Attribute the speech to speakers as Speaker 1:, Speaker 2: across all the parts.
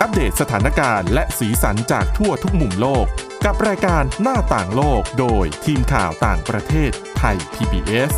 Speaker 1: อัปเดตสถานการณ์และสีสันจากทั่วทุกมุมโลก กับรายการหน้าต่างโลกโดยทีมข่าวต่างประเทศไทย PBS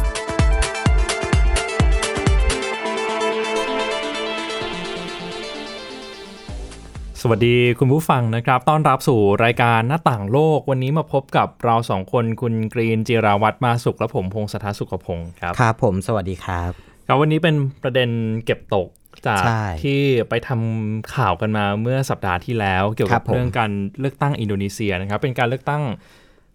Speaker 2: สวัสดีคุณผู้ฟังนะครับ ต้อนรับสู่รายการหน้าต่างโลก วันนี้มาพบกับเราสองคนคุณกรีนจิราวัตรมาสุขและผมพงศธรสุขพงศ์ครับ
Speaker 3: ครับผมสวัสดีครับ
Speaker 2: ครับวันนี้เป็นประเด็นเก็บตก จาก
Speaker 3: ใช่
Speaker 2: ที่ไปทำข่าวกันมาเมื่อสัปดาห์ที่แล้ว เกี่ยว
Speaker 3: ครั
Speaker 2: กับบ
Speaker 3: ผม
Speaker 2: เรื่องการเลือกตั้งอินโดนีเซียนะครับ เป็นการเลือกตั้ง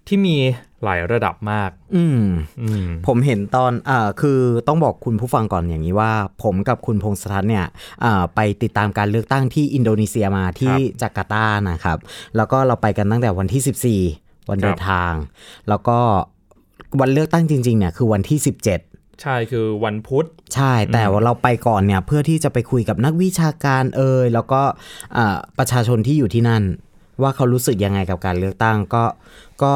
Speaker 2: ที่มีหลายระดับมาก
Speaker 3: อืม
Speaker 2: อืม
Speaker 3: ผมเห็นตอนอ่าคือต้องบอกคุณผู้ฟังก่อนอย่างนี้ว่า ผมกับคุณพงศทัศน์เนี่ยอ่าไปติดตามการเลือกตั้งที่อินโดนีเซียมาที่จาการ์ตานะครับ แล้วก็เราไปกันตั้งแต่วันที่ 14 วันเดินทาง แล้วก็วันเลือกตั้งจริงๆเนี่ยคือวันที่ 17
Speaker 2: ใช่คือวันพุธ
Speaker 3: ใช่แต่ว่าเราไปก่อนเนี่ยเพื่อที่จะไปคุยกับนักวิชาการเอ่ยแล้วก็อ่าประชาชนที่อยู่ที่นั่น ว่าเขารู้สึกยังไงกับการเลือกตั้งก็ก็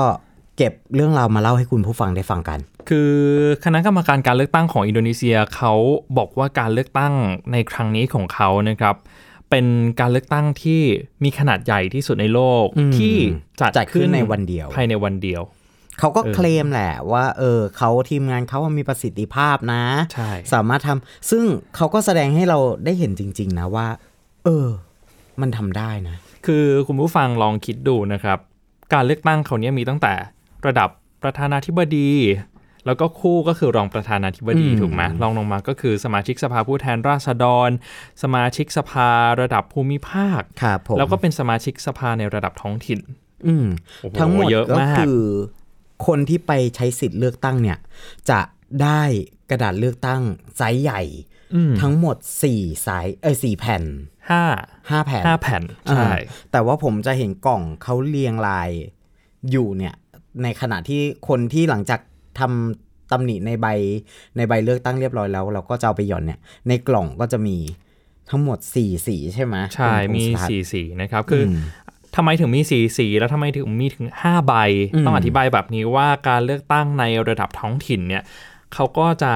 Speaker 3: เก็บเรื่องราวมาเล่าให้คุณผู้ฟังได้ฟังกัน
Speaker 2: คือคณะกรรมการการเลือกตั้งของอินโดนีเซียเขาบอกว่าการเลือกตั้งในครั้งนี้ของเขานะครับ เป็นการเลือกตั้งที่มีขนาดใหญ่ที่สุดในโลก
Speaker 3: อืม
Speaker 2: ที่จัด
Speaker 3: จัดขึ้นในวันเดียว
Speaker 2: ภายในวันเดียว
Speaker 3: เขาก็
Speaker 2: เออ
Speaker 3: เคลมแหละว่า เออเขาทีมงานเขามีประสิทธิภาพนะ
Speaker 2: ใช่
Speaker 3: สามารถทำซึ่งเขาก็แสดงให้เราได้เห็นจริง ๆ นะว่า เออ มันทำได้นะ
Speaker 2: คือคุณผู้ฟังลองคิดดูนะครับ การเลือกตั้งเขาวเนี้ยมีตั้งแต่ระดับประธานาธิบดี แล้วก็คู่ก็คือรองประธานาธิบดี
Speaker 3: อืม
Speaker 2: ถูกไหมรองลงมาก็คือสมาชิกสภาผู้แทนราษฎร สมาชิกสภาระดับภูมิภาค
Speaker 3: ครับผม
Speaker 2: แล้วก็เป็นสมาชิกสภาในระดับท้องถิ่น
Speaker 3: อืม
Speaker 2: โอ้โห
Speaker 3: ทั้งหมด
Speaker 2: เยอะ
Speaker 3: ก็
Speaker 2: มาก
Speaker 3: คือ คนที่ไปใช้สิทธิ์เลือกตั้งเนี่ย จะได้กระดาษเลือกตั้งไซส์ใหญ่
Speaker 2: อืม
Speaker 3: ทั้งหมด4สายเอ้ยสี่แผ่น
Speaker 2: ห้า
Speaker 3: 5แผ่น
Speaker 2: ห้าแผ่นใช่
Speaker 3: อ่าแต่ว่าผมจะเห็นกล่องเขาเรียงรายอยู่เนี่ย ในขณะที่คนที่หลังจากทำตำหนิในใบในใบเลือกตั้งเรียบร้อยแล้ว เราก็จะเอาไปหย่อนเนี่ย ในกล่องก็จะมีทั้งหมด 4 สีใช่ไหม
Speaker 2: ใช่
Speaker 3: คุณพง
Speaker 2: มี
Speaker 3: ศธร
Speaker 2: สีสีนะครับ คืออ
Speaker 3: ม
Speaker 2: ทำไมถึงมีสีสีแล้วทำไมถึงมีถึง 5 ใบ
Speaker 3: อืม
Speaker 2: ต้องอธิบายแบบนี้ว่าการเลือกตั้งในระดับท้องถิ่นเนี่ยเขาก็จะ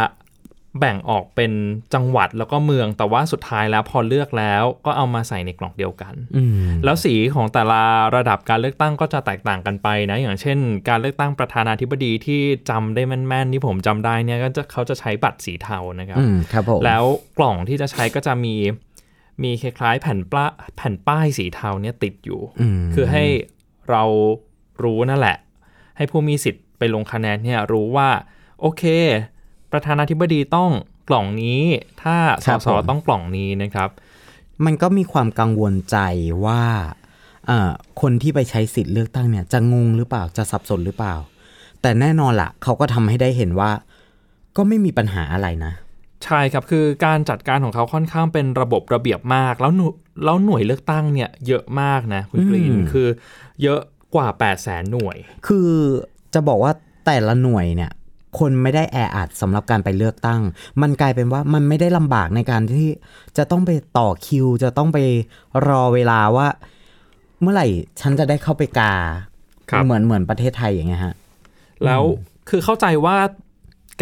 Speaker 2: แบ่งออกเป็นจังหวัดแล้วก็เมืองแต่ว่าสุดท้ายแล้วพอเลือกแล้วก็เอามาใส่ในกล่องเดียวกัน
Speaker 3: อืม
Speaker 2: แล้วสีของแต่ละระดับการเลือกตั้งก็จะแตกต่างกันไปนะ อย่างเช่น การเลือกตั้งประธานาธิบดีที่จำได้แม่นๆที่ผมจำได้เนี่ยก็จะเขาจะใช้บัตรสีเทานะครับ
Speaker 3: อืมครับผม
Speaker 2: แล้วกล่องที่จะใช้ก็จะมี มีคล้ายๆแผ่นป้าแผ่นป้ายสีเทาเนี่ยติดอยู่
Speaker 3: อืม
Speaker 2: คือให้เรารู้นั่นแหละ ให้ผู้มีสิทธิ์ไปลงคะแนนเนี่ยรู้ว่า โอเค ประธานาธิบดีต้องกล่องนี้ ถ้าส
Speaker 3: ครับ
Speaker 2: ส
Speaker 3: ผม
Speaker 2: ต้องกล่องนี้นะครับ
Speaker 3: มันก็มีความกังวลใจว่าอ่าคนที่ไปใช้สิทธิ์เลือกตั้งเนี่ยจะงงหรือเปล่าจะสับสนหรือเปล่า แต่แน่นอนละเขาก็ทำให้ได้เห็นว่า ก็ไม่มีปัญหาอะไรนะ
Speaker 2: ใช่ครับคือการจัดการของเขาค่อนข้างเป็นระบบระเบียบมาก แล้วหน่วยแล้วหน่วยเลือกตั้งเนี่ยเยอะมากนะคุณกรีน
Speaker 3: อืม
Speaker 2: คือ เยอะกว่า 8 0 0แสนหน่วย
Speaker 3: คือจะบอกว่าแต่ละหน่วยเนี่ยคนไม่ได้แออัดสำหรับการไปเลือกตั้ง มันกลายเป็นว่ามันไม่ได้ลำบากในการที่จะต้องไปต่อคิว จะต้องไปรอเวลาว่า เมื่อไหร่ฉันจะได้เข้าไปกา
Speaker 2: ครับ
Speaker 3: เหมือนเหมือนประเทศไทยอย่างเงี้ยฮะ
Speaker 2: แล้วคือเข้าใจว่า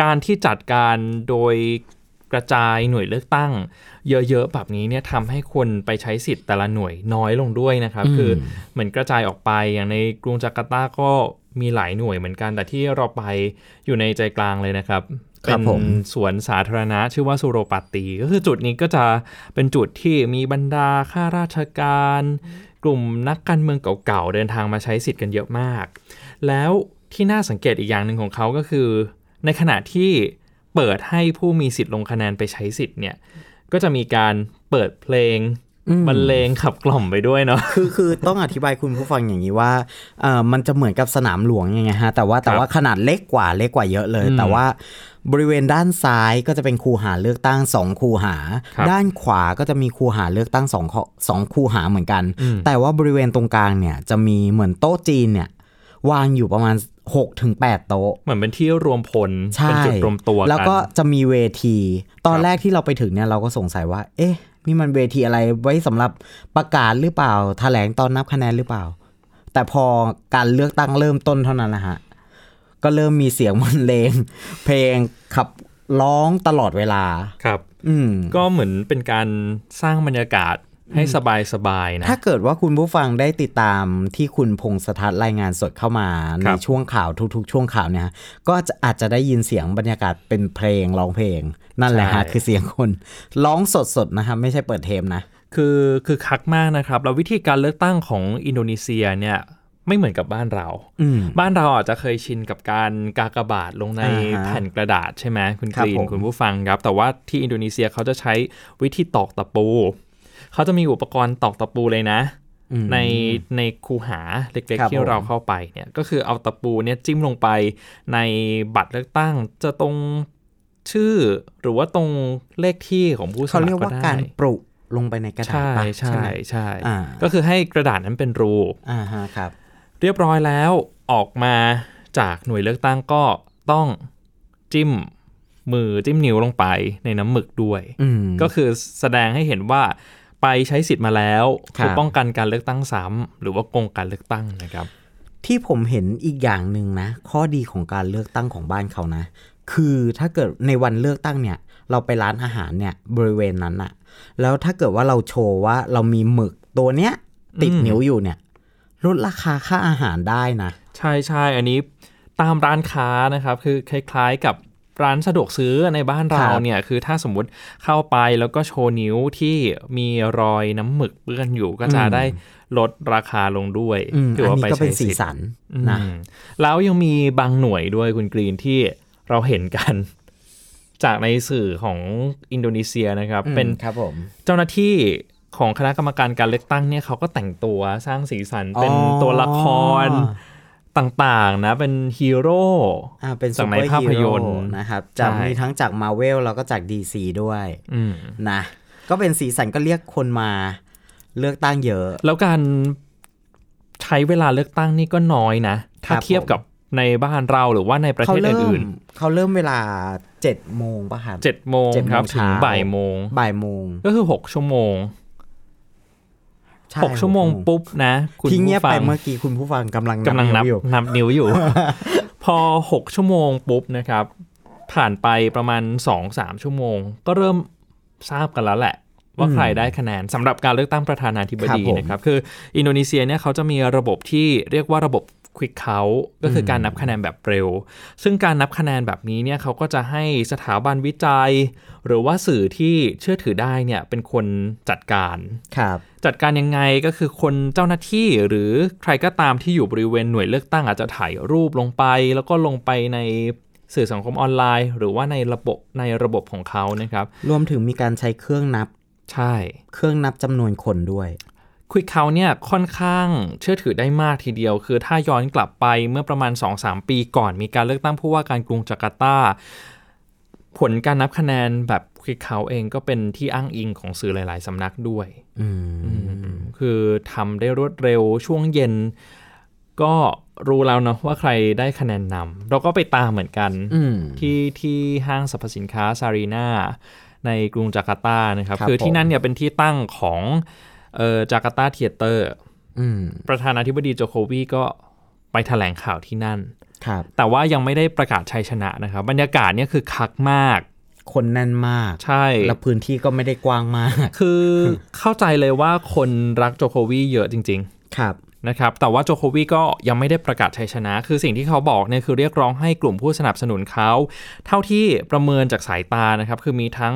Speaker 2: การที่จัดการโดย กระจายหน่วยเลือกตั้ง เยอะๆแบบนี้เนี่ยทำให้คนไปใช้สิทธิ์แต่ละหน่วยน้อยลงด้วยนะครับ
Speaker 3: อืม
Speaker 2: คือเหมือนกระจายออกไปอย่างในกรุงจาการ์ตาก็มีหลายหน่วยเหมือนกัน แต่ที่เราไปอยู่ในใจกลางเลยนะครับ
Speaker 3: ครั
Speaker 2: เป็
Speaker 3: บ
Speaker 2: น
Speaker 3: ผม
Speaker 2: สวนสาธารณะชื่อว่าสุโรปาตีก็คือจุดนี้ก็จะเป็นจุดที่มีบรรดาข้าราชการ กลุ่มนักการเมืองเก่าๆเดินทางมาใช้สิทธิ์กันเยอะมาก แล้วที่น่าสังเกตอีกอย่างหนึ่งของเขาก็คือ ในขณะที่ เปิดให้ผู้มีสิทธิ์ลงคะแนนไปใช้สิทธิ์เนี่ย ก็จะมีการเปิดเพลง
Speaker 3: อืม
Speaker 2: บรรเลงขับกล่อมไปด้วยเนาะ
Speaker 3: คือคือต้องอธิบายคุณผู้ฟังอย่างนี้ว่าเอ่อมันจะเหมือนกับสนามหลวงยังไงฮะแต่ว่าแต่ว่าขนาดเล็กกว่าเล็กกว่าเยอะเลย
Speaker 2: อืม
Speaker 3: แต่ว่าบริเวณด้านซ้ายก็จะเป็นคูหาเลือกตั้งสองคูหา
Speaker 2: ครับ
Speaker 3: ด้านขวาก็จะมีคูหาเลือกตั้งสองข้อสองคูหาเหมือนกัน
Speaker 2: อืม
Speaker 3: แต่ว่าบริเวณตรงกลางเนี่ยจะมีเหมือนโต๊ะจีนเนี่ย วางอยู่ประมาณ6ถึง8โต๊ะ
Speaker 2: เหมือนเป็นที่รวมพล
Speaker 3: ใช่
Speaker 2: เป็นจุดรวมตัวกัน
Speaker 3: แล้วก็จะมีเวที ตอน
Speaker 2: ครับ
Speaker 3: แรกที่เราไปถึงเนี่ยเราก็สงสัยว่า เอ๊ะ นี่มันเวทีอะไรไว้สำหรับประกาศหรือเปล่า แถลงตอนนับคะแนนหรือเปล่า แต่พอการเลือกตั้งเริ่มต้นเท่านั้นนะฮะ ก็เริ่มมีเสียงบรรเลง เพลงขับร้องตลอดเวลา
Speaker 2: ครับ
Speaker 3: อืม
Speaker 2: ก็เหมือนเป็นการสร้างบรรยากาศ ให้สบายสบายๆนะ
Speaker 3: ถ้าเกิดว่าคุณผู้ฟังได้ติดตามที่คุณพงศธรรายงานสดเข้ามา
Speaker 2: ค
Speaker 3: ใน
Speaker 2: รับ
Speaker 3: ช่วงข่าวทุกๆ ช่วงข่าวเนี่ยก็จะอาจจะได้ยินเสียงบรรยากาศเป็นเพลงร้องเพลง นั่นแหละฮะคือเสียงคนร้องสดๆนะครับไม่ใช่เปิดเทมนะ
Speaker 2: คือคือคักมากนะครับ แล้ววิธีการเลือกตั้งของอินโดนีเซียเนี่ยไม่เหมือนกับบ้านเรา
Speaker 3: อืม
Speaker 2: บ้านเราอาจจะเคยชินกับการกากบาทลงใน
Speaker 3: อ่าฮะ
Speaker 2: แผ่นกระดาษใช่ไหมคุณ
Speaker 3: ครั
Speaker 2: ก
Speaker 3: บ
Speaker 2: รีน
Speaker 3: ผม
Speaker 2: คุณผู้ฟังครับ แต่ว่าที่อินโดนีเซียเขาจะใช้วิธีตอกตะปู เขาจะมีอุปกรณ์ตอกตะปูเลยนะ
Speaker 3: อืม
Speaker 2: ในในคูหาเล็ก
Speaker 3: ครับ
Speaker 2: ๆที่เรา
Speaker 3: ผม
Speaker 2: เข้าไปเนี่ยก็คือเอาตะปูเนี่ยจิ้มลงไปในบัตรเลือกตั้งจะตรงชื่อหรือว่าตรงเลขที่ของผู้ส
Speaker 3: เขา
Speaker 2: มัค
Speaker 3: เรีย
Speaker 2: ร
Speaker 3: ก
Speaker 2: ก็
Speaker 3: ว่า
Speaker 2: ได้
Speaker 3: การปรุลงไปในกระดาษ
Speaker 2: ใช่
Speaker 3: ปะ
Speaker 2: ใช่
Speaker 3: ไหม
Speaker 2: ใช่
Speaker 3: อ่า
Speaker 2: ก็คือให้กระดาษนั้นเป็นรู
Speaker 3: อ่าฮะครับ
Speaker 2: เรียบร้อยแล้วออกมาจากหน่วยเลือกตั้งก็ต้องจิ้มมือจิ้มนิ้วลงไปในน้ำหมึกด้วย
Speaker 3: อืม
Speaker 2: ก็คือแสดงให้เห็นว่า ไปใช้สิทธิ์มาแล้ว
Speaker 3: ครับ
Speaker 2: อป้องกันการเลือกตั้งซ้ำหรือว่าโกงการเลือกตั้งนะครับ
Speaker 3: ที่ผมเห็นอีกอย่างหนึ่งนะ ข้อดีของการเลือกตั้งของบ้านเขานะ คือถ้าเกิดในวันเลือกตั้งเนี่ย เราไปร้านอาหารเนี่ยบริเวณนั้นอะแล้วถ้าเกิดว่าเราโชว์ว่าเรามีหมึกตัวเนี้ย ติด
Speaker 2: อืม
Speaker 3: นิ้วอยู่เนี่ยลดราคาค่าอาหารได้นะ
Speaker 2: ใช่ใช่อันนี้ตามร้านค้านะครับ คือคล้าย ๆกับ ร้านสะดวกซื้อในบ้านเรา
Speaker 3: ครับ
Speaker 2: เนี่ย คือถ้าสมมุติเข้าไปแล้วก็โชว์นิ้วที่มีรอยน้ำหมึกเปื้อนอยู่ก็จะได้ลดราคาลงด้วย
Speaker 3: อืม
Speaker 2: ถื
Speaker 3: อัน
Speaker 2: ว่า
Speaker 3: นี้
Speaker 2: ไป
Speaker 3: ก็เป็น
Speaker 2: ใช้
Speaker 3: สี
Speaker 2: สิทธิ์
Speaker 3: สัน
Speaker 2: อื
Speaker 3: นะ
Speaker 2: มแล้วยังมีบางหน่วยด้วยคุณกรีนที่เราเห็นกัน จากในสื่อของอินโดนีเซียนะครับ เป็น
Speaker 3: ครับผม
Speaker 2: เจ้าหน้าที่ของคณะกรรมการการเลือกตั้งเนี่ยเขาก็แต่งตัวสร้างสีสันเป็น
Speaker 3: อ๋อ
Speaker 2: ตัวละคร ต่างๆนะเป็นฮีโร่
Speaker 3: อ่าเป็น
Speaker 2: จากในภาพยนตร์
Speaker 3: นะครับจะ
Speaker 2: ใช่
Speaker 3: มีทั้งจากมาเวลแล้วก็จาก DC ด้วย
Speaker 2: อืม
Speaker 3: นะก็เป็นสีสันก็เรียกคนมาเลือกตั้งเยอะ
Speaker 2: แล้วการใช้เวลาเลือกตั้งนี่ก็น้อยนะ ถ้า
Speaker 3: ครับ
Speaker 2: เทียบกับในบ้านเราหรือว่าในประ
Speaker 3: เขา
Speaker 2: เทศ
Speaker 3: เริ่ม
Speaker 2: อื่น
Speaker 3: เขาเริ่มเวลาเจ็ดโมงป่ะครับ
Speaker 2: ๆเจ็ดโมง
Speaker 3: เจ็ดโมง
Speaker 2: ครับถึง
Speaker 3: เช้า
Speaker 2: บ่ายโมง
Speaker 3: บ่ายโมง
Speaker 2: ก็คือหกชั่วโมง
Speaker 3: ใช่
Speaker 2: หกชั่วโมงปุ๊บนะคุณ
Speaker 3: ที่เงียบ
Speaker 2: ผู้ฟั
Speaker 3: ไป
Speaker 2: ง
Speaker 3: เมื่อกี้คุณผู้ฟังกำลัง
Speaker 2: กำลังนับ
Speaker 3: นิ้วอยู่
Speaker 2: นับนิ้วอยู่ พอ6ชั่วโมงปุ๊บนะครับ ผ่านไปประมาณ2-3ชั่วโมง ก็เริ่มทราบกันแล้วแหละ ว่าใครได้คะแนนสำหรับการเลือกตั้งประธานาธิบดี
Speaker 3: ครับผม
Speaker 2: นะครับ คืออินโดนีเซียเนี่ยเขาจะมีระบบที่เรียกว่าระบบควิกเขาก็คือการนับคะแนนแบบเร็ว ซึ่งการนับคะแนนแบบนี้เนี่ยเขาก็จะให้สถาบันวิจัย หรือว่าสื่อที่เชื่อถือได้เนี่ยเป็นคนจัดการ
Speaker 3: ครับ
Speaker 2: จัดการยังไงก็คือคนเจ้าหน้าที่หรือใครก็ตามที่อยู่บริเวณหน่วยเลือกตั้งอาจจะถ่ายรูปลงไป แล้วก็ลงไปในสื่อสังคมออนไลน์ หรือว่าในระบบในระบบของเขานะครับ
Speaker 3: รวมถึงมีการใช้เครื่องนับ
Speaker 2: ใช่
Speaker 3: เครื่องนับจำนวนคนด้วย
Speaker 2: ควิกเขาเนี่ยค่อนข้างเชื่อถือได้มากทีเดียว คือถ้าย้อนกลับไปเมื่อประมาณ 2-3 ปีก่อนมีการเลือกตั้งผู้ว่าการกรุงจาการ์ตาผลการนับคะแนนแบบควิกเขาเองก็เป็นที่อ้างอิงของสื่อหลาย ๆ สำนักด้วย
Speaker 3: อืม
Speaker 2: คือทำได้รวดเร็วช่วงเย็น ก็รู้แล้วเนาะว่าใครได้คะแนนนำเราก็ไปตามเหมือนกัน
Speaker 3: อืม
Speaker 2: ที่ที่ห้างสรรพสินค้าซารีนาในกรุงจาการ์ตานะครับ
Speaker 3: ครับ
Speaker 2: คือที่
Speaker 3: ผม
Speaker 2: นั่นเนี่ยเป็นที่ตั้งของเอ่อจาการ์ตา Theater อื
Speaker 3: ม
Speaker 2: ประธานาธิบดีโจโควีก็ไปแถลงข่าวที่นั่น
Speaker 3: ครับ
Speaker 2: แต่ว่ายังไม่ได้ประกาศชัยชนะนะครับ บรรยากาศเนี่ยคึกคักมาก
Speaker 3: คนแน่นมาก
Speaker 2: ใช่
Speaker 3: แล้วพื้นที่ก็ไม่ได้กว้างมาก
Speaker 2: คือเข้าใจเลยว่าคนรักโจโควีเยอะจริง ๆ
Speaker 3: ครับ
Speaker 2: นะครับแต่ว่าโจโควีก็ยังไม่ได้ประกาศชัยชนะ คือสิ่งที่เขาบอกเนี่ยคือเรียกร้องให้กลุ่มผู้สนับสนุนเขาเท่าที่ประเมินจากสายตานะครับ คือมีทั้ง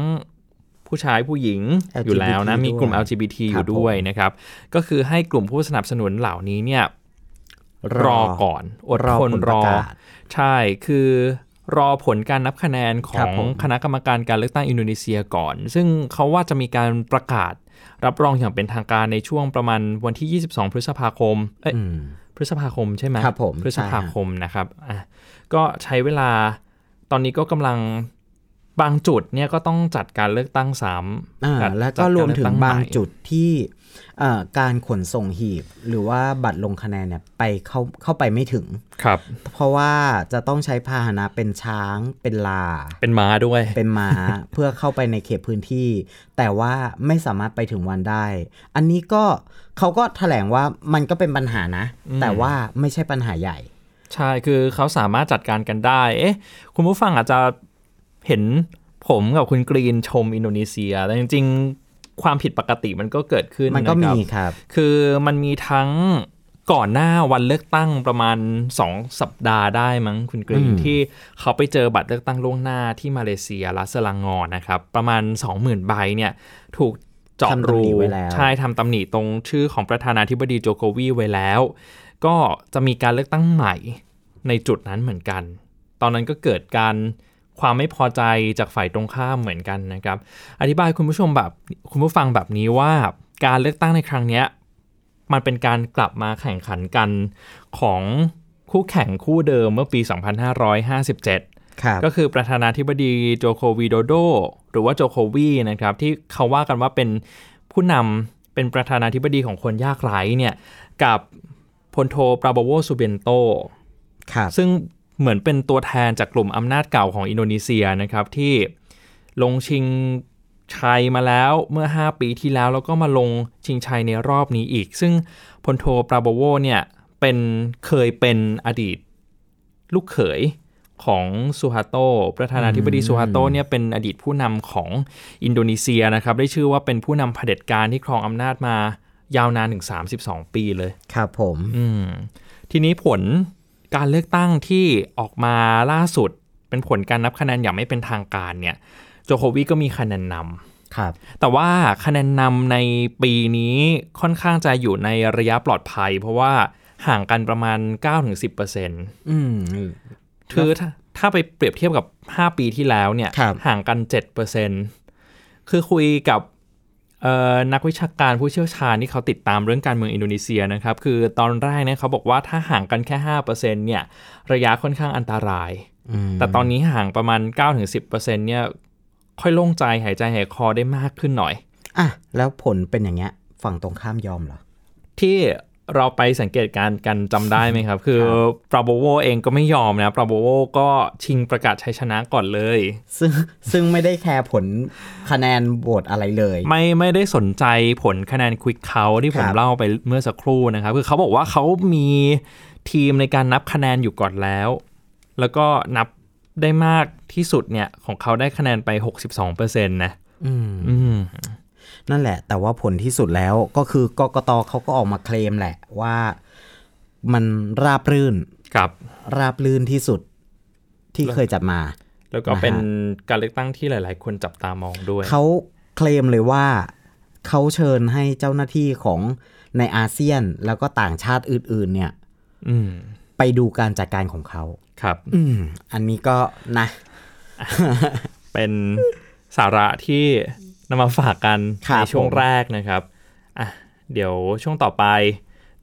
Speaker 2: ผู้ชายผู้หญิง
Speaker 3: LGBT
Speaker 2: อยู่แล้วนะ มีกลุ่ม
Speaker 3: ด้วย
Speaker 2: LGBT อ
Speaker 3: ครับ
Speaker 2: ยู่ด้วยนะครับ ก็คือให้กลุ่มผู้สนับสนุนเหล่านี้เนี่ยรอก่อนอด
Speaker 3: รอ
Speaker 2: ทน
Speaker 3: ผล
Speaker 2: ร
Speaker 3: ประ
Speaker 2: อ
Speaker 3: กาศ
Speaker 2: ใช่คือ รอผลการนับคะแนนข
Speaker 3: ครั
Speaker 2: อบง
Speaker 3: ผม
Speaker 2: คณะกรรมการการเลือกตั้งอินโดนีเซียก่อน ซึ่งเขาว่าจะมีการประกาศรับรองอย่างเป็นทางการในช่วงประมาณวันที่ 22 พฤษภาคมเอ้ย
Speaker 3: อืม
Speaker 2: พฤษภาคมใช่ไหม
Speaker 3: ครับผม
Speaker 2: พฤษภาคมนะครับอะก็ใช้เวลาตอนนี้ก็กำลัง บางจุดเนี่ยก็ต้องจัดการเลือกตั้งซ้ำ
Speaker 3: อ่า
Speaker 2: จัด
Speaker 3: แล้ว
Speaker 2: จั
Speaker 3: ก็
Speaker 2: ดาร
Speaker 3: วมถึง
Speaker 2: เลือกตั้
Speaker 3: บาง
Speaker 2: ใหม่
Speaker 3: จุดที่เอ่อการขนส่งหีบ หรือว่าบัตรลงคะแนนเนี่ยไปเข้าเข้าไปไม่ถึง
Speaker 2: ครับ
Speaker 3: เพราะว่าจะต้องใช้พาหนะเป็นช้างเป็นลา
Speaker 2: เป็นม้าด้วย
Speaker 3: เป็นม้าเพื่อเข้าไปในเขตพื้นที่ แต่ว่าไม่สามารถไปถึงวันได้ อันนี้ก็เขาก็แถลงว่ามันก็เป็นปัญหานะ
Speaker 2: อืม
Speaker 3: แต่ว่าไม่ใช่ปัญหาใหญ่
Speaker 2: ใช่คือเขาสามารถจัดการกันได้ เอ๊ะ คุณผู้ฟังอาจจะ เห็นผมกับคุณกรีนชมอินโดนีเซีย แต่จริงความผิดปกติมันก็เกิดขึ้น
Speaker 3: มันก็ะ
Speaker 2: ค
Speaker 3: มี
Speaker 2: รับ
Speaker 3: ครับ
Speaker 2: คือมันมีทั้งก่อนหน้าวันเลือกตั้งประมาณ 2 สัปดาห์ได้มั้งคุณกรี
Speaker 3: อืม
Speaker 2: ที่เขาไปเจอบัตรเลือกตั้งล่วงหน้าที่มาเลเซียรัสเซลังงอนนะครับ ประมาณ 20,000ใบเนี่ยถูกเจาะ
Speaker 3: ทำตำ
Speaker 2: รู
Speaker 3: หนิไว้แล้ว
Speaker 2: ใช่ทำตำหนิตรงชื่อของประธานาธิบดีโจโควีไว้แล้ว ก็จะมีการเลือกตั้งใหม่ในจุดนั้นเหมือนกัน ตอนนั้นก็เกิดการ ความไม่พอใจจากฝ่ายตรงข้ามเหมือนกันนะครับ อธิบายคุณผู้ชมแบบคุณผู้ฟังแบบนี้ว่าการเลือกตั้งในครั้งเนี้ยมันเป็นการกลับมาแข่งขันกันของคู่แข่งคู่เดิมเมื่อปี 2557
Speaker 3: ครับ
Speaker 2: ก็คือประธานาธิบดีโจโควีโดโด หรือว่าโจโควีนะครับที่เขาว่ากันว่าเป็นผู้นำเป็นประธานาธิบดีของคนยากไร้เนี่ยกับพลโทปราโบโวซูเบนโต
Speaker 3: ครับ
Speaker 2: ซึ่ง เหมือนเป็นตัวแทนจากกลุ่มอำนาจเก่าของอินโดนีเซียนะครับที่ลงชิงชัยมาแล้วเมื่อ 5 ปีที่แล้ว แล้วก็มาลงชิงชัยในรอบนี้อีก ซึ่งพลโทปราโบโวเนี่ยเป็นเคยเป็นอดีตลูกเขยของซูฮาโตประธานาธิบดีซูฮาโตเนี่ยเป็นอดีตผู้นำของอินโดนีเซียนะครับได้ชื่อว่าเป็นผู้นำเผด็จการที่ครองอำนาจมายาวนานถึง 32 ปีเลย
Speaker 3: ครับผม
Speaker 2: อืมทีนี้ผล การเลือกตั้งที่ออกมาล่าสุด เป็นผลการนับคะแนนอย่างไม่เป็นทางการเนี่ยโจโควิก็มีคะแนนน
Speaker 3: ครับำ
Speaker 2: แต่ว่าคะแนนนำในปีนี้ค่อนข้างจะอยู่ในระยะปลอดภัย เพราะว่าห่างกันประมาณ 9-10%
Speaker 3: อืม
Speaker 2: คือถ้าถ้าไปเปรียบเทียบกับ 5 ปีที่แล้วเนี่ย
Speaker 3: ครับ
Speaker 2: ห่างกัน 7%คือคุยกับเอ่อ นักวิชาการผู้เชี่ยวชาญที่เขาติดตามเรื่องการเมืองอินโดนีเซียนะครับคือตอนแรกเนี่ยเขาบอกว่าถ้าห่างกันแค่5%เนี่ยระยะค่อนข้างอันตราย
Speaker 3: อืม
Speaker 2: แต่ตอนนี้ห่างประมาณ 9-10%เนี่ยค่อยโล่งใจหายใจหายคอได้มากขึ้นหน่อย
Speaker 3: อะแล้วผลเป็นอย่างเงี้ยฝั่งตรงข้ามยอมเหรอ
Speaker 2: ที่ เราไปสังเกตการณ์กันจำได้ไหมครับ คือปราโบโวเองก็ไม่ยอมนะปราโบโวก็ชิงประกาศชัยชนะก่อนเลย
Speaker 3: ซึ่งซึ่งไม่ได้แคร์ผลคะแนนโหวตอะไรเลย
Speaker 2: ไม่ไม่ได้สนใจผลคะแนนควิกเขาที่ผม
Speaker 3: ครับ
Speaker 2: เล่าไปเมื่อสักครู่นะครับ คือเขาบอกว่าเขามีทีมในการนับคะแนนอยู่ก่อนแล้ว แล้วก็นับได้มากที่สุดเนี่ยของเขาได้คะแนนไป 62%นะ
Speaker 3: อืม
Speaker 2: อืม
Speaker 3: นั่นแหละ แต่ว่าผลที่สุดแล้วก็คือกกตเขาก็ออกมาเคลมแหละว่ามันราบรื่น
Speaker 2: ครับ
Speaker 3: ราบรื่นที่สุดที่เคยจัดมา
Speaker 2: แล้วก็
Speaker 3: นะฮะ
Speaker 2: เป็นการเลือกตั้งที่หลาย ๆ คนจับตามองด้วย
Speaker 3: เขาเคลมเลยว่าเขาเชิญให้เจ้าหน้าที่ของในอาเซียนแล้วก็ต่างชาติอื่น ๆ เนี่ย
Speaker 2: อืม
Speaker 3: ไปดูการจัดการของเขา
Speaker 2: ครับ
Speaker 3: อืมอันนี้ก็นะ
Speaker 2: เป็นสาระที่ นำมาฝากกัน
Speaker 3: ครับ
Speaker 2: ในช่วง
Speaker 3: ผม
Speaker 2: แรกนะครับอะเดี๋ยวช่วงต่อไป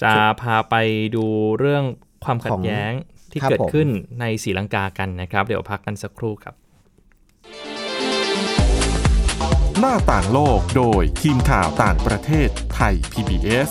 Speaker 2: จะพาไปดูเรื่องความขัดแย้งที่
Speaker 3: ครับ
Speaker 2: เกิด
Speaker 3: ผม
Speaker 2: ขึ้นในศรีลังกากันนะครับ เดี๋ยวพักกันสักครู่ครับ
Speaker 1: หน้าต่างโลกโดยทีมข่าวต่างประเทศไทย PBS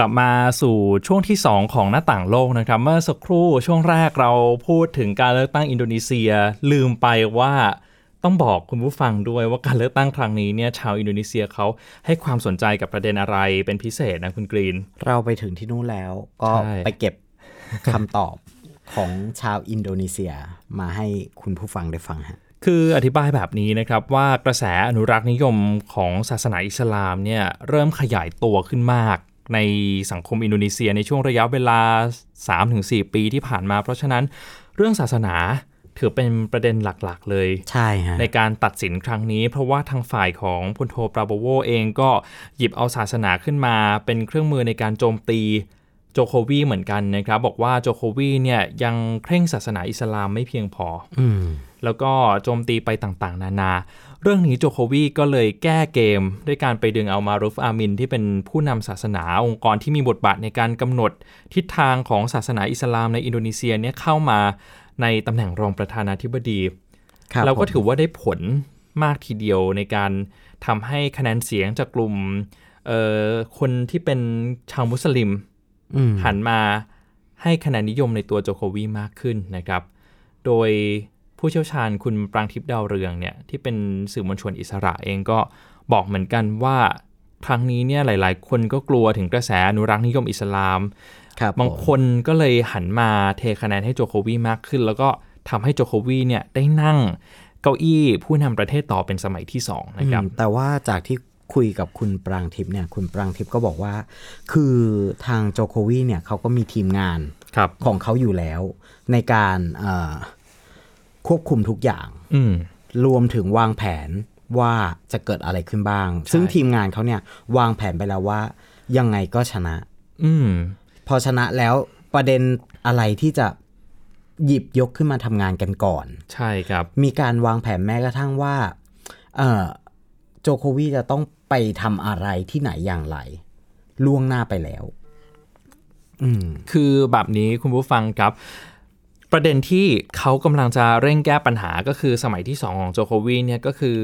Speaker 2: ลับมาสู่ช่วงที่ 2 ของหน้าต่างโลกนะครับ เมื่อสักครู่ช่วงแรกเราพูดถึงการเลือกตั้งอินโดนีเซีย ลืมไปว่าต้องบอกคุณผู้ฟังด้วยว่าการเลือกตั้งครั้งนี้เนี่ยชาวอินโดนีเซียเขาให้ความสนใจกับประเด็นอะไรเป็นพิเศษนะคุณกรีน
Speaker 3: เราไปถึงที่นู่นแล้วก็
Speaker 2: ใช่
Speaker 3: ไปเก็บคำตอบของชาวอินโดนีเซียมาให้คุณผู้ฟังได้ฟังฮะ
Speaker 2: คืออธิบายแบบนี้นะครับว่ากระแสอนุรักษ์นิยมของศาสนาอิสลามเนี่ยเริ่มขยายตัวขึ้นมาก ในสังคมอินโดนีเซียในช่วงระยะเวลา 3-4 ปีที่ผ่านมา เพราะฉะนั้นเรื่องศาสนาถือเป็นประเด็นหลักๆเลย
Speaker 3: ใช่ฮะ
Speaker 2: ในการตัดสินครั้งนี้ เพราะว่าทางฝ่ายของพลโทปราโบโวเองก็หยิบเอาศาสนาขึ้นมา เป็นเครื่องมือในการโจมตี โจโควีเหมือนกันนะครับ บอกว่าโจโควีเนี่ยยังเคร่งศาสนาอิสลามไม่เพียงพอ
Speaker 3: อืม
Speaker 2: แล้วก็โจมตีไปต่างๆ นานา เรื่องนี้โจโควีก็เลยแก้เกม ด้วยการไปดึงเอามารุฟอามิน ที่เป็นผู้นำศาสนาองค์กรที่มีบทบาทในการกำหนดทิศทางของศาสนาอิสลามในอินโดนีเซียเนี่ยเข้ามาในตำแหน่งรองประธานาธิบดี
Speaker 3: ครับ
Speaker 2: เราก็
Speaker 3: ผม
Speaker 2: ถือว่าได้ผลมากทีเดียวในการทำให้คะแนนเสียงจากกลุ่มเอ่อคนที่เป็นชาวมุสลิม
Speaker 3: อืม
Speaker 2: หันมาให้คะแนนนิยมในตัวโจโควีมากขึ้นนะครับ โดยผู้เชี่ยวชาญคุณปรางทิพย์ดาวเรืองเนี่ยที่เป็นสื่อมวลชนอิสระเองก็บอกเหมือนกันว่าครั้งนี้เนี่ยหลาย ๆ คนก็กลัวถึงกระแสอนุรักษ์นิยมอิสลาม
Speaker 3: ครับ
Speaker 2: บาง
Speaker 3: ผม
Speaker 2: คนก็เลยหันมาเทคะแนนให้โจโควีมากขึ้น แล้วก็ทำให้โจโควีเนี่ยได้นั่งเก้าอี้ผู้นำประเทศต่อเป็นสมัยที่สองนะครับ
Speaker 3: อืมแต่ว่าจากที่ คุยกับคุณปรางทิพย์เนี่ยคุณปรางทิพย์ก็บอกว่า คือทางโจโควีเนี่ยเขาก็มีทีมงาน
Speaker 2: ครับ
Speaker 3: ของเขาอยู่แล้ว ในการเอ่อควบคุมทุกอย่าง
Speaker 2: อืม
Speaker 3: รวมถึงวางแผนว่าจะเกิดอะไรขึ้นบ้าง ซึ่งทีมงานเขาเนี่ยวางแผนไปแล้วว่า ยังไงก็ชนะ
Speaker 2: อืม
Speaker 3: พอชนะแล้วประเด็นอะไรที่จะหยิบยกขึ้นมาทำงานกันก่อน
Speaker 2: ใช่ครับ
Speaker 3: มีการวางแผนแม้กระทั่งว่า เอ่อโจโควีจะต้อง ไปทำอะไรที่ไหนอย่างไร ล่วงหน้าไปแล้วอืม
Speaker 2: คือแบบนี้คุณผู้ฟังครับ ประเด็นที่เขากำลังจะเร่งแก้ปัญหาก็คือสมัยที่ 2 ของโจโควีเนี่ยก็คือ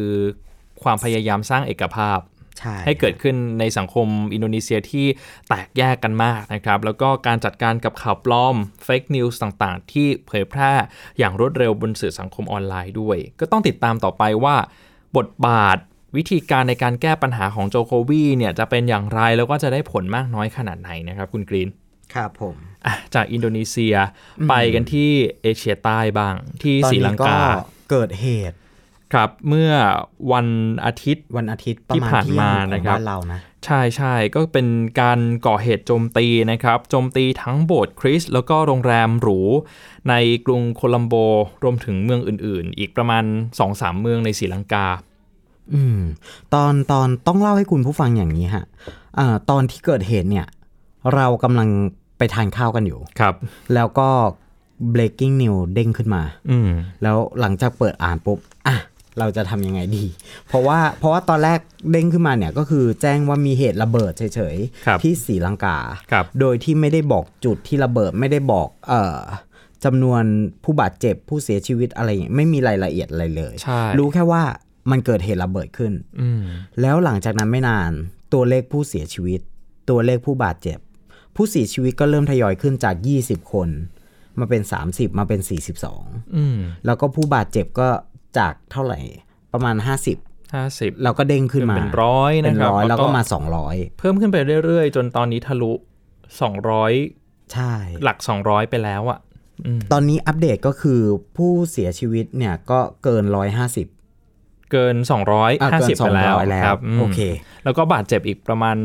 Speaker 2: ความพยายามสร้างเอกภาพ
Speaker 3: ใช่
Speaker 2: ให้เกิดขึ้นในสังคมอินโดนีเซียที่แตกแยกกันมากนะครับ แล้วก็การจัดการกับข่าวปลอม Fake News ต่างๆ ที่เผยแพร่อย่างรวดเร็วบนสื่อสังคมออนไลน์ด้วย ก็ต้องติดตามต่อไปว่า บทบาท วิธีการในการแก้ปัญหาของโจโควีเนี่ยจะเป็นอย่างไรแล้วก็จะได้ผลมากน้อยขนาดไหนนะครับคุณกรีน
Speaker 3: ครับผม
Speaker 2: อะจากอินโดนีเซียไปกันที่เอเชียใต้บ้างที่
Speaker 3: ตอน
Speaker 2: ศรี
Speaker 3: นี้
Speaker 2: ลัง
Speaker 3: ก็
Speaker 2: กา
Speaker 3: เกิดเหตุ
Speaker 2: ครับเมื่อวันอาทิตย์
Speaker 3: วันอาทิตย์ประ
Speaker 2: ที่
Speaker 3: มาณ
Speaker 2: ผ่าน
Speaker 3: เที่ยง
Speaker 2: มา
Speaker 3: ของ
Speaker 2: นะครับ
Speaker 3: บ้านเรานะ
Speaker 2: ใช่ใช่ก็เป็นการก่อเหตุโจมตีนะครับโจมตีทั้งโบสถ์คริสต์แล้วก็โรงแรมหรู ในกรุงโคลัมโบรวมถึงเมืองอื่นๆ อีกประมาณ 2-3 เมืองในศรีลังกา
Speaker 3: อืมตอนตอนต้องเล่าให้คุณผู้ฟังอย่างนี้ฮะอ่าตอนที่เกิดเหตุเนี่ย เรากำลังไปทานข้าวกันอยู่
Speaker 2: ครับ
Speaker 3: แล้วก็ breaking news เด้งขึ้นมา
Speaker 2: อืม
Speaker 3: แล้วหลังจากเปิดอ่านปุ๊บ อะ เราจะทำยังไงดี เพราะว่าเพราะว่าตอนแรกเด้งขึ้นมาเนี่ยก็คือแจ้งว่ามีเหตุระเบิดเฉย
Speaker 2: ครับ
Speaker 3: ๆ ที่ศรีลังกา
Speaker 2: ครับ
Speaker 3: โดยที่ไม่ได้บอกจุดที่ระเบิดไม่ได้บอกเอ่อจำนวนผู้บาดเจ็บผู้เสียชีวิตอะไรอย่างเงี้ยไม่มีรายละเอียดอะไรเลย
Speaker 2: ใช่
Speaker 3: รู้แค่ว่า มันเกิดเหตุระเบิดขึ้น
Speaker 2: อืม
Speaker 3: แล้วหลังจากนั้นไม่นาน ตัวเลขผู้เสียชีวิต ตัวเลขผู้บาดเจ็บ ผู้เสียชีวิตก็เริ่มทยอยขึ้นจาก 20 คน มาเป็น 30 มาเป็น 42
Speaker 2: อืม
Speaker 3: แล้วก็ผู้บาดเจ็บก็จากเท่าไหร่ประมาณ 50
Speaker 2: ห้าสิบ
Speaker 3: เราก็เด้งขึ้นมา
Speaker 2: เป็นร้อยนะ
Speaker 3: เป็น
Speaker 2: ครับ
Speaker 3: ร้อย
Speaker 2: แล้
Speaker 3: แล้วว
Speaker 2: ก็
Speaker 3: ก็มา
Speaker 2: เพิ่มขึ้นไปเรื่อยๆ จนตอนนี้ทะลุ 200
Speaker 3: 200ใช่
Speaker 2: หลัก 200 ไปแล้วอะ่ะอืม
Speaker 3: ตอนนี้อัปเดตก็คือผู้เสียชีวิตเนี่ยก็เกิน 150
Speaker 2: เกิน
Speaker 3: อะเกิน
Speaker 2: 250ไปแล้ว
Speaker 3: 200แล้ว
Speaker 2: ครับม
Speaker 3: โอเค
Speaker 2: แล้วก็บาดเจ็บอีกประมาณ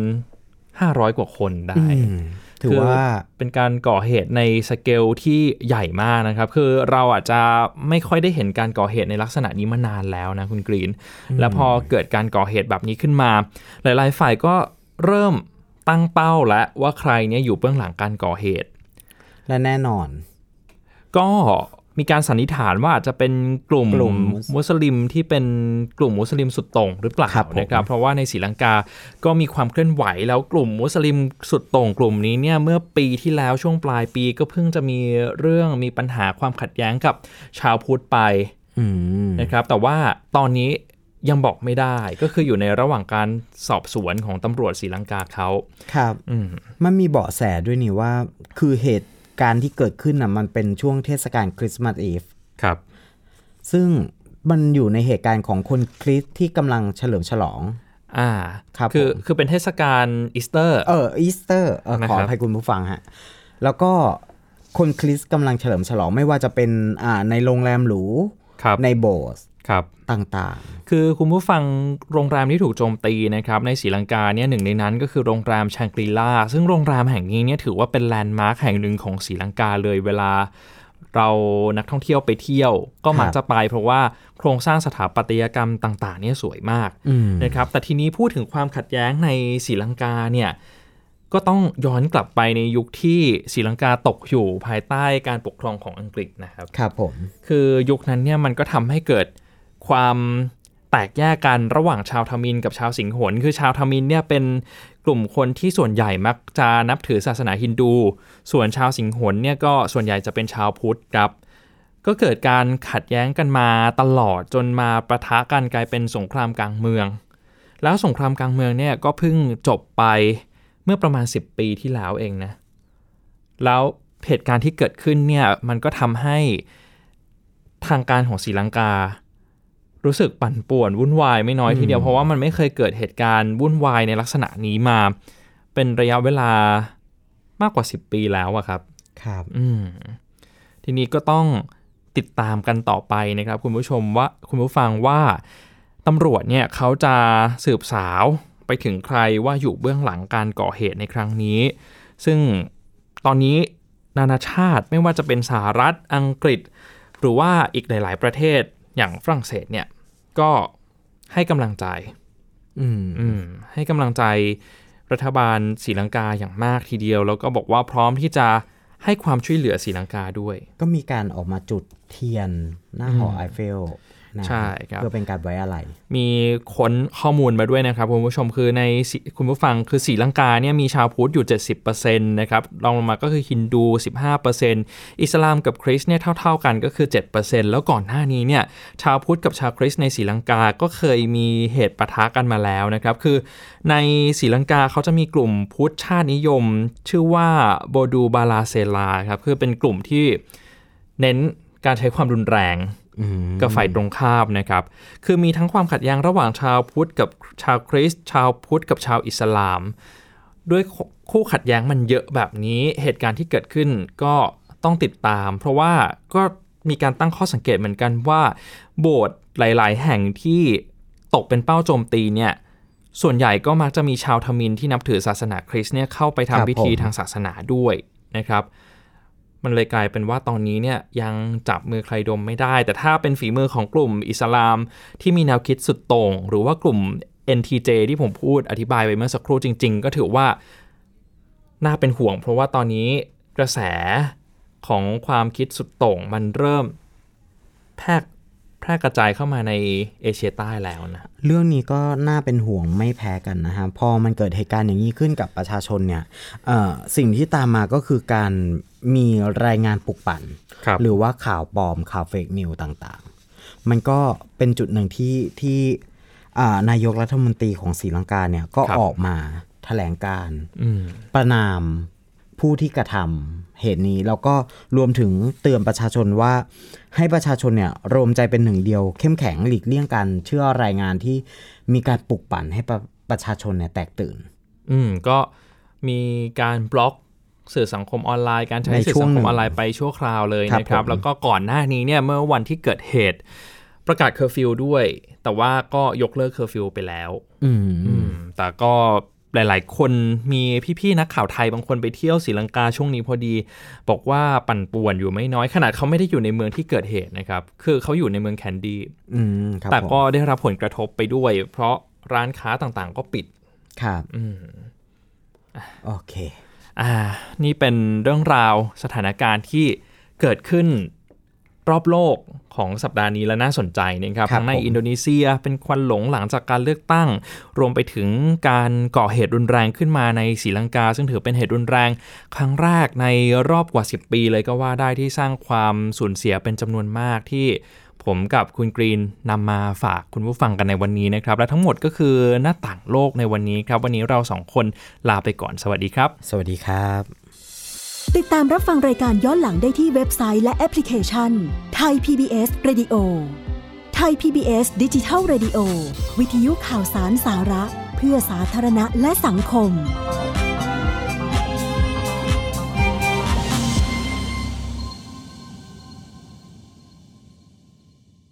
Speaker 2: 500 กว่าคนได้
Speaker 3: อืมถือว่า
Speaker 2: เป็นการก่อเหตุในสเกลที่ใหญ่มากนะครับ คือเราอาจจะไม่ค่อยได้เห็นการก่อเหตุในลักษณะนี้มานานแล้วนะคุณกรีน แล้วพอเกิดการก่อเหตุแบบนี้ขึ้นมา หลาย ๆ ฝ่ายก็เริ่มตั้งเป้าแล้วว่าใครเนี่ยอยู่เบื้องหลังการก่อเหตุ
Speaker 3: และแน่นอน
Speaker 2: ก็ มีการสันนิษฐานว่าอาจจะเป็นกลุ่ม
Speaker 3: กลุ่ม
Speaker 2: มุสลิมที่เป็นกลุ่มมุสลิมสุดโต่งหรือเปล่า
Speaker 3: ครับผม
Speaker 2: นะครับเพราะว่าในศรีลังกาก็มีความเคลื่อนไหวแล้วกลุ่มมุสลิมสุดโต่งกลุ่มนี้เนี่ยเมื่อปีที่แล้วช่วงปลายปีก็เพิ่งจะมีเรื่องมีปัญหาความขัดแย้งกับชาวพุทธไป
Speaker 3: อืม
Speaker 2: นะครับแต่ว่าตอนนี้ยังบอกไม่ได้ก็คืออยู่ในระหว่างการสอบสวนของตำรวจศรีลังกาเขา
Speaker 3: ครับ
Speaker 2: อืม
Speaker 3: มันมีเบาะแสด้วยนี่ว่าคือเหตุ การณ์ที่เกิดขึ้นน่ะมันเป็นช่วงเทศกาลคริสต์มาสอีฟ
Speaker 2: ครับ
Speaker 3: ซึ่งมันอยู่ในเหตุการณ์ของคนคริสต์ที่กำลังเฉลิมฉลอง
Speaker 2: อ่า
Speaker 3: ครับ
Speaker 2: คือ
Speaker 3: ผม
Speaker 2: คือเป็นเทศกาลอีสเตอร์
Speaker 3: เอออีสเตอร์เออ
Speaker 2: นะ
Speaker 3: ขออภัยครับคุณผู้ฟังฮะ แล้วก็คนคริสต์กำลังเฉลิมฉลองไม่ว่าจะเป็นอ่าในโรงแรมหรู
Speaker 2: ครับ
Speaker 3: ในโบสถ์
Speaker 2: ครับ
Speaker 3: ต่าง
Speaker 2: คือคุณผู้ฟังโรงแรมที่ถูกโจมตีนะครับในศรีลังกาเนี่ยหนึ่งในนั้นก็คือโรงแรมชังกรีลาซึ่งโรงแรมแห่งนี้เนี่ยถือว่าเป็นแลนด์มาร์คแห่งหนึ่งของศรีลังกาเลยเวลาเรานักท่องเที่ยวไปเที่ยว ก็มักจะไปเพราะว่าโครงสร้างสถาปัตยกรรมต่างๆเนี่ยสวยมาก
Speaker 3: ๆอืม
Speaker 2: นะครับแต่ทีนี้พูดถึงความขัดแย้งในศรีลังกาเนี่ยก็ต้องย้อนกลับไปในยุคที่ศรีลังกาตกอยู่ภายใต้การปกครองของอังกฤษนะครับ
Speaker 3: ครับผม
Speaker 2: คือยุคนั้นเนี่ยมันก็ทำให้เกิด ความแตกแยกกันระหว่างชาวทมินกับชาวสิงหนคือชาวทมินเนี่ยเป็นกลุ่มคนที่ส่วนใหญ่มักจะนับถือศาสนาฮินดู ส่วนชาวสิงหนเนี่ยก็ส่วนใหญ่จะเป็นชาวพุทธครับ ก็เกิดการขัดแย้งกันมาตลอดจนมาประทะกันกลายเป็นสงครามกลางเมือง แล้วสงครามกลางเมืองเนี่ยก็เพิ่งจบไปเมื่อประมาณ 10 ปีที่แล้วเองนะ แล้วเหตุการณ์ที่เกิดขึ้นเนี่ยมันก็ทำให้ทางการของศรีลังกา รู้สึกปั่นป่วนวุ่นวายไม่น้อยทีเดียวเพราะว่ามันไม่เคยเกิดเหตุการณ์วุ่นวายในลักษณะนี้มา เป็นระยะเวลามากกว่า 10 ปีแล้วอะครับ
Speaker 3: ครับ
Speaker 2: อืมทีนี้ก็ต้องติดตามกันต่อไปนะครับ คุณผู้ชมว่าคุณผู้ฟังว่าตำรวจเนี่ยเขาจะสืบสาวไปถึงใครว่าอยู่เบื้องหลังการก่อเหตุในครั้งนี้ ซึ่งตอนนี้นานาชาติไม่ว่าจะเป็นสหรัฐอังกฤษ หรือว่าอีกหลาย ๆ ประเทศ อย่างฝรั่งเศสเนี่ยก็ให้กำลังใจ
Speaker 3: อืม
Speaker 2: อืมให้กำลังใจรัฐบาลศรีลังกาอย่างมากทีเดียว แล้วก็บอกว่าพร้อมที่จะให้ความช่วยเหลือศรีลังกาด้วย
Speaker 3: ก็มีการออกมาจุดเทียนหน้าหอไอเฟล นะ
Speaker 2: ใช่ครับ
Speaker 3: เพื่อเป็นการไว้อะไร
Speaker 2: มีค้นข้อมูลมาด้วยนะครับคุณผู้ชมคือในศรีคุณผู้ฟังคือศรีลังกาเนี่ยมีชาวพุทธอยู่ 70%นะครับรองลงมาก็คือฮินดู 15%อิสลามกับคริสต์เนี่ยเท่า ๆกันก็คือ 7%แล้วก่อนหน้านี้เนี่ยชาวพุทธกับชาวคริสต์ในศรีลังกาก็เคยมีเหตุปะทะกันมาแล้วนะครับคือในศรีลังกาเขาจะมีกลุ่มพุทธชาตินิยม ชื่อว่าโบดูบาลาเซลาครับคือเป็นกลุ่มที่เน้นการใช้ความรุนแรง กับฝ่ายตรงข้ามนะครับ คือมีทั้งความขัดแย้งระหว่างชาวพุทธกับชาวคริสต์ชาวพุทธกับชาวอิสลาม ด้วยคู่ขัดแย้งมันเยอะแบบนี้เหตุการณ์ที่เกิดขึ้นก็ต้องติดตาม เพราะว่าก็มีการตั้งข้อสังเกตเหมือนกันว่า โบสถ์หลาย ๆ แห่งที่ตกเป็นเป้าโจมตีเนี่ยส่วนใหญ่ก็มักจะมีชาวทมินที่นับถือศาสนาคริสต์เนี่ยเข้าไป
Speaker 3: ครับ
Speaker 2: ทำพิธี
Speaker 3: ผม
Speaker 2: ทางศาสนาด้วยนะครับ มันเลยกลายเป็นว่าตอนนี้เนี่ยยังจับมือใครดมไม่ได้ แต่ถ้าเป็นฝีมือของกลุ่มอิสลาม ที่มีแนวคิดสุดโต่งหรือว่ากลุ่ม NTJ ที่ผมพูดอธิบายไปเมื่อสักครู่จริง ๆ ก็ถือว่าน่าเป็นห่วง เพราะว่าตอนนี้กระแสของความคิดสุดโต่งมันเริ่มแพร่แพร่กระจายเข้ามาในเอเชียใต้แล้วนะ
Speaker 3: เรื่องนี้ก็น่าเป็นห่วงไม่แพ้กันนะฮะ พอมันเกิดเหตุการณ์อย่างนี้ขึ้นกับประชาชนเนี่ยสิ่งที่ตามมาก็คือการ มีรายงานปลุกปั่น
Speaker 2: ครับ
Speaker 3: หรือว่าข่าวปลอมข่าวเฟกนิวต่างๆ มันก็เป็นจุดหนึ่งที่ที่อ่านายกรัฐมนตรีของศรีลังกาเนี่ยก็
Speaker 2: ครับ
Speaker 3: ออกมาแถลงการณ์
Speaker 2: อืม
Speaker 3: ประนามผู้ที่กระทำเหตุนี้ แล้วก็รวมถึงเตือนประชาชนว่าให้ประชาชนเนี่ยรวมใจเป็นหนึ่งเดียว เข้มแข็งหลีกเลี่ยงการเชื่อรายงานที่มีการปลุกปั่นให้ประประชาชนเนี่ยแตกตื่น
Speaker 2: อืมก็มีการบล็อก สื่อสังคมออนไลน์การใช้
Speaker 3: ใน
Speaker 2: สื่อสัง
Speaker 3: ห
Speaker 2: คม
Speaker 3: ง
Speaker 2: ออนไลน์ช่วงหนึ่งไปชั่วคราวเลย
Speaker 3: ครับ
Speaker 2: นะครับ
Speaker 3: ผม
Speaker 2: แล้วก็ก่อนหน้านี้เนี่ยเมื่อวันที่เกิดเหตุประกาศเคอร์ฟิวด้วย แต่ว่าก็ยกเลิกเคอร์ฟิวไปแล้ว
Speaker 3: อืม
Speaker 2: อืมแต่ก็หลาย ๆ คนมีพี่ๆนักข่าวไทยบางคนไปเที่ยวศรีลังกาช่วงนี้พอดี บอกว่าปั่นป่วนอยู่ไม่น้อยขนาดเขาไม่ได้อยู่ในเมืองที่เกิดเหตุนะครับ คือเขาอยู่ในเมืองแคนดี้
Speaker 3: อืมครับ
Speaker 2: แต่ก็
Speaker 3: ผม
Speaker 2: ได้รับผลกระทบไปด้วย เพราะร้านค้าต่างๆ ก็ปิด
Speaker 3: ครับ
Speaker 2: อืม
Speaker 3: โอเค
Speaker 2: อ่า นี่เป็นเรื่องราวสถานการณ์ที่เกิดขึ้นรอบโลกของสัปดาห์นี้และน่าสนใจนะครับ
Speaker 3: ครับ
Speaker 2: ทั้งใน
Speaker 3: ผม
Speaker 2: อินโดนีเซียเป็นควันหลงหลังจากการเลือกตั้ง รวมไปถึงการก่อเหตุรุนแรงขึ้นมาในศรีลังกา ซึ่งถือเป็นเหตุรุนแรง ครั้งแรกในรอบกว่า 10 ปีเลยก็ว่าได้ที่สร้างความสูญเสียเป็นจำนวนมากที่ ผมกับคุณกรีนนำมาฝากคุณผู้ฟังกันในวันนี้นะครับ และทั้งหมดก็คือหน้าต่างโลกในวันนี้ครับ วันนี้เราสองคนลาไปก่อนสวัสดีครับ
Speaker 3: สวัสดีครับ
Speaker 4: ติดตามรับฟังรายการย้อนหลังได้ที่เว็บไซต์และแอปพลิเคชันไทย PBS Radio ไทย PBS ดิจิทัล Radio วิทยุข่าวสารสาระ เพื่อสาธารณะและสังคม